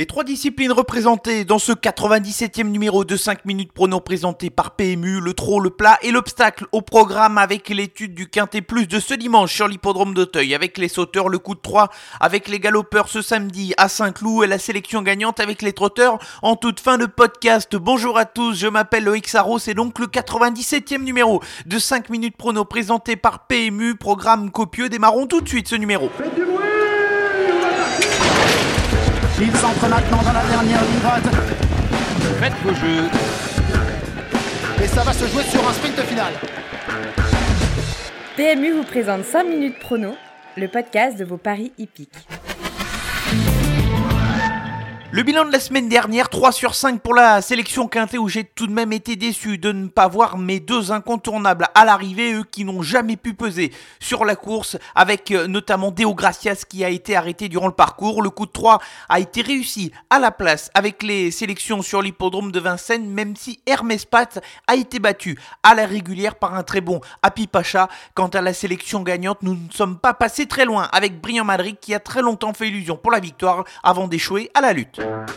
Les trois disciplines représentées dans ce 97e numéro de 5 minutes prono présenté par PMU, le trot, le plat et l'obstacle au programme avec l'étude du quintet plus de ce dimanche sur l'hippodrome d'Auteuil avec les sauteurs, le coup de 3 avec les galopeurs ce samedi à Saint-Cloud et la sélection gagnante avec les trotteurs en toute fin de podcast. Bonjour à tous, je m'appelle Loïc Sarro, c'est donc le 97e numéro de 5 minutes prono présenté par PMU, programme copieux. Démarrons tout de suite ce numéro. Faites Il s'entre maintenant dans la dernière ligne droite. Faites vos jeux. Et ça va se jouer sur un sprint final. PMU vous présente 5 minutes prono, le podcast de vos paris hippiques. Le bilan de la semaine dernière, 3 sur 5 pour la sélection quintée où j'ai tout de même été déçu de ne pas voir mes deux incontournables à l'arrivée, eux qui n'ont jamais pu peser sur la course, avec euh, notamment Deo Gracias qui a été arrêté durant le parcours. Le coup de 3 a été réussi à la place avec les sélections sur l'hippodrome de Vincennes, même si Hermès Pat a été battu à la régulière par un très bon Happy Pacha. Quant à la sélection gagnante, nous ne sommes pas passés très loin avec Brian Madrid qui a très longtemps fait illusion pour la victoire avant d'échouer à la lutte. Thank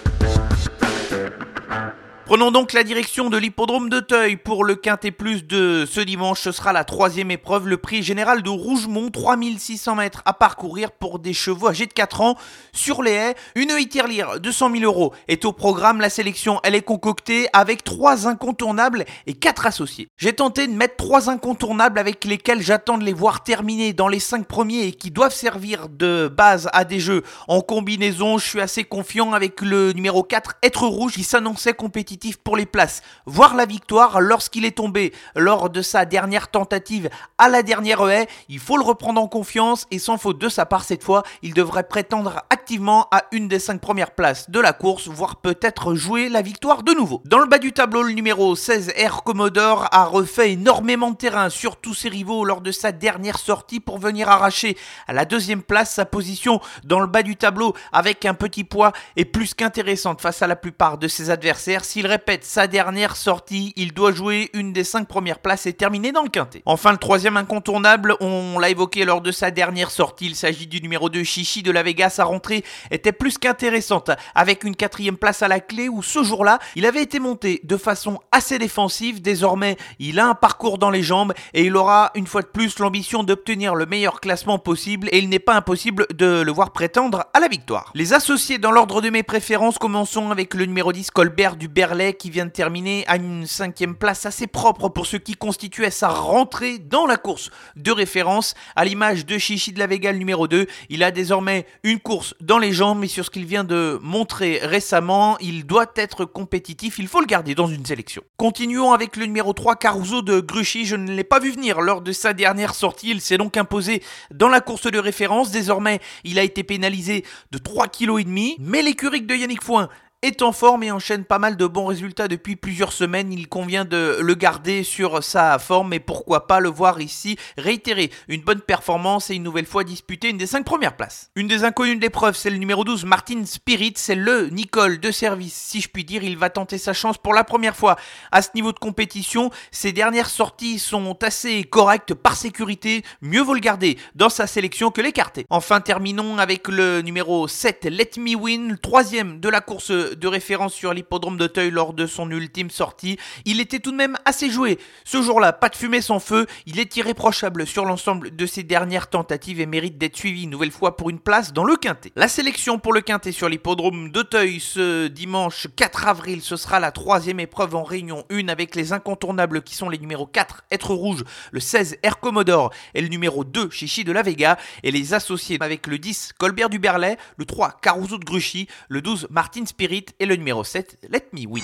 you. Prenons donc la direction de l'hippodrome de Teuil pour le Quintet Plus de ce dimanche. Ce sera la troisième épreuve, le prix général de Rougemont, 3600 mètres à parcourir pour des chevaux âgés de 4 ans. Sur les haies, une tirelire de 100 000 euros est au programme. La sélection, elle est concoctée avec trois incontournables et quatre associés. J'ai tenté de mettre trois incontournables avec lesquels j'attends de les voir terminer dans les cinq premiers et qui doivent servir de base à des jeux en combinaison. Je suis assez confiant avec le numéro 4, Être Rouge, qui s'annonçait compétitif pour les places, voire la victoire lorsqu'il est tombé lors de sa dernière tentative à la dernière haie. Il faut le reprendre en confiance et sans faute de sa part cette fois, il devrait prétendre activement à une des cinq premières places de la course, voire peut-être jouer la victoire de nouveau. Dans le bas du tableau, le numéro 16 Air Commodore a refait énormément de terrain sur tous ses rivaux lors de sa dernière sortie pour venir arracher à la deuxième place sa position dans le bas du tableau avec un petit poids est plus qu'intéressante face à la plupart de ses adversaires. S'il répète sa dernière sortie, il doit jouer une des cinq premières places et terminer dans le quintet. Enfin, le troisième incontournable, on l'a évoqué lors de sa dernière sortie, il s'agit du numéro 2 Chichi de la Vega. Sa rentrée était plus qu'intéressante, avec une quatrième place à la clé où ce jour-là, il avait été monté de façon assez défensive. Désormais, il a un parcours dans les jambes et il aura une fois de plus l'ambition d'obtenir le meilleur classement possible et il n'est pas impossible de le voir prétendre à la victoire. Les associés dans l'ordre de mes préférences, commençons avec le numéro 10 Colbert du Qui vient de terminer à une cinquième place assez propre pour ce qui constituait sa rentrée dans la course de référence. À l'image de Chichi de la Vega numéro 2, il a désormais une course dans les jambes, mais sur ce qu'il vient de montrer récemment, il doit être compétitif, il faut le garder dans une sélection. Continuons avec le numéro 3, Caruso de Gruchy. Je ne l'ai pas vu venir lors de sa dernière sortie, il s'est donc imposé dans la course de référence. Désormais, il a été pénalisé de 3,5 kg, mais l'écurie de Yannick Foin est en forme et enchaîne pas mal de bons résultats depuis plusieurs semaines. Il convient de le garder sur sa forme et pourquoi pas le voir ici réitérer une bonne performance et une nouvelle fois disputer une des cinq premières places. Une des inconnues de l'épreuve, c'est le numéro 12, Martin Spirit. C'est le Nicole de service, si je puis dire. Il va tenter sa chance pour la première fois à ce niveau de compétition. Ses dernières sorties sont assez correctes par sécurité. Mieux vaut le garder dans sa sélection que l'écarter. Enfin, terminons avec le numéro 7, Let Me Win, troisième de la course de référence sur l'hippodrome d'Auteuil lors de son ultime sortie. Il était tout de même assez joué. Ce jour-là, pas de fumée sans feu, il est irréprochable sur l'ensemble de ses dernières tentatives et mérite d'être suivi une nouvelle fois pour une place dans le Quintet. La sélection pour le Quintet sur l'hippodrome d'Auteuil ce dimanche 4 avril, ce sera la troisième épreuve en réunion 1 avec les incontournables qui sont les numéros 4 Être Rouge, le 16 Air Commodore et le numéro 2 Chichi de la Vega et les associés avec le 10 Colbert du Berlay, le 3 Caruso de Gruchy, le 12 Martin Spirit et le numéro 7, Let Me Win.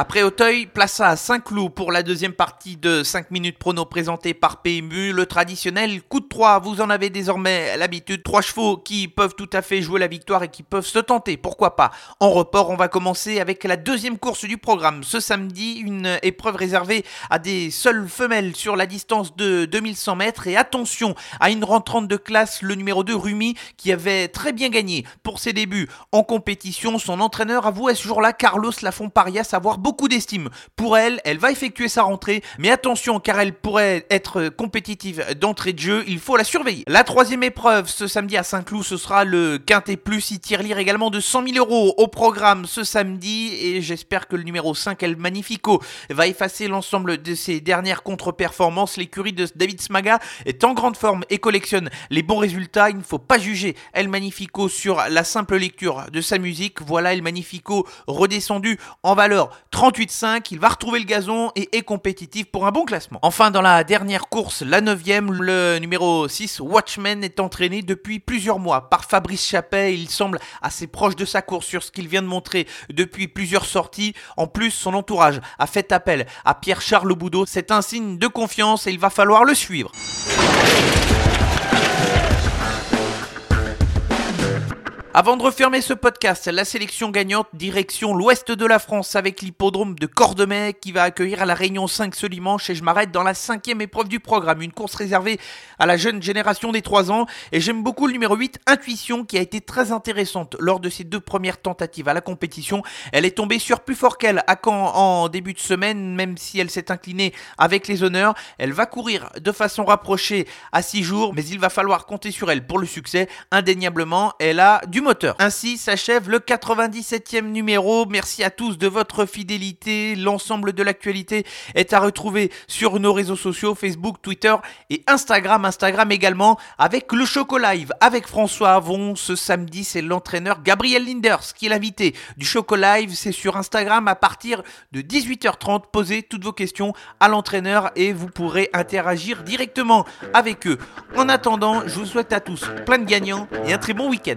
Après Auteuil, place à Saint-Cloud pour la deuxième partie de 5 minutes prono présentée par PMU. Le traditionnel coup de 3, vous en avez désormais l'habitude. Trois chevaux qui peuvent tout à fait jouer la victoire et qui peuvent se tenter, pourquoi pas. En report, on va commencer avec la deuxième course du programme. Ce samedi, une épreuve réservée à des seules femelles sur la distance de 2100 mètres. Et attention à une rentrante de classe, le numéro 2 Rumi, qui avait très bien gagné pour ses débuts en compétition. Son entraîneur avouait ce jour-là, Carlos Lafont-Parias, avoir beaucoup beaucoup d'estime pour elle. Elle va effectuer sa rentrée, mais attention car elle pourrait être compétitive d'entrée de jeu. Il faut la surveiller. La troisième épreuve ce samedi à Saint-Cloud, ce sera le Quintet Plus. Il tire lire également de 100 000 euros au programme ce samedi et j'espère que le numéro 5, El Magnifico, va effacer l'ensemble de ses dernières contre-performances. L'écurie de David Smaga est en grande forme et collectionne les bons résultats. Il ne faut pas juger El Magnifico sur la simple lecture de sa musique. Voilà El Magnifico redescendu en valeur 38,5. Il va retrouver le gazon et est compétitif pour un bon classement. Enfin, dans la dernière course, la 9 le numéro 6, Watchmen, est entraîné depuis plusieurs mois par Fabrice Chappet. Il semble assez proche de sa course sur ce qu'il vient de montrer depuis plusieurs sorties. En plus, son entourage a fait appel à Pierre-Charles Boudot. C'est un signe de confiance et il va falloir le suivre. Avant de refermer ce podcast, la sélection gagnante direction l'ouest de la France avec l'hippodrome de Cordemais qui va accueillir à la Réunion 5 ce dimanche et je m'arrête dans la cinquième épreuve du programme, une course réservée à la jeune génération des 3 ans et j'aime beaucoup le numéro 8, Intuition, qui a été très intéressante lors de ses deux premières tentatives à la compétition. Elle est tombée sur plus fort qu'elle à Caen en début de semaine, même si elle s'est inclinée avec les honneurs. Elle va courir de façon rapprochée à 6 jours, mais il va falloir compter sur elle pour le succès. Indéniablement, elle a moteur. Ainsi s'achève le 97e numéro. Merci à tous de votre fidélité. L'ensemble de l'actualité est à retrouver sur nos réseaux sociaux, Facebook, Twitter et Instagram. Instagram également avec le Choco Live avec François Avon. Ce samedi, c'est l'entraîneur Gabriel Linders qui est l'invité du Choco Live. C'est sur Instagram à partir de 18h30. Posez toutes vos questions à l'entraîneur et vous pourrez interagir directement avec eux. En attendant, je vous souhaite à tous plein de gagnants et un très bon week-end.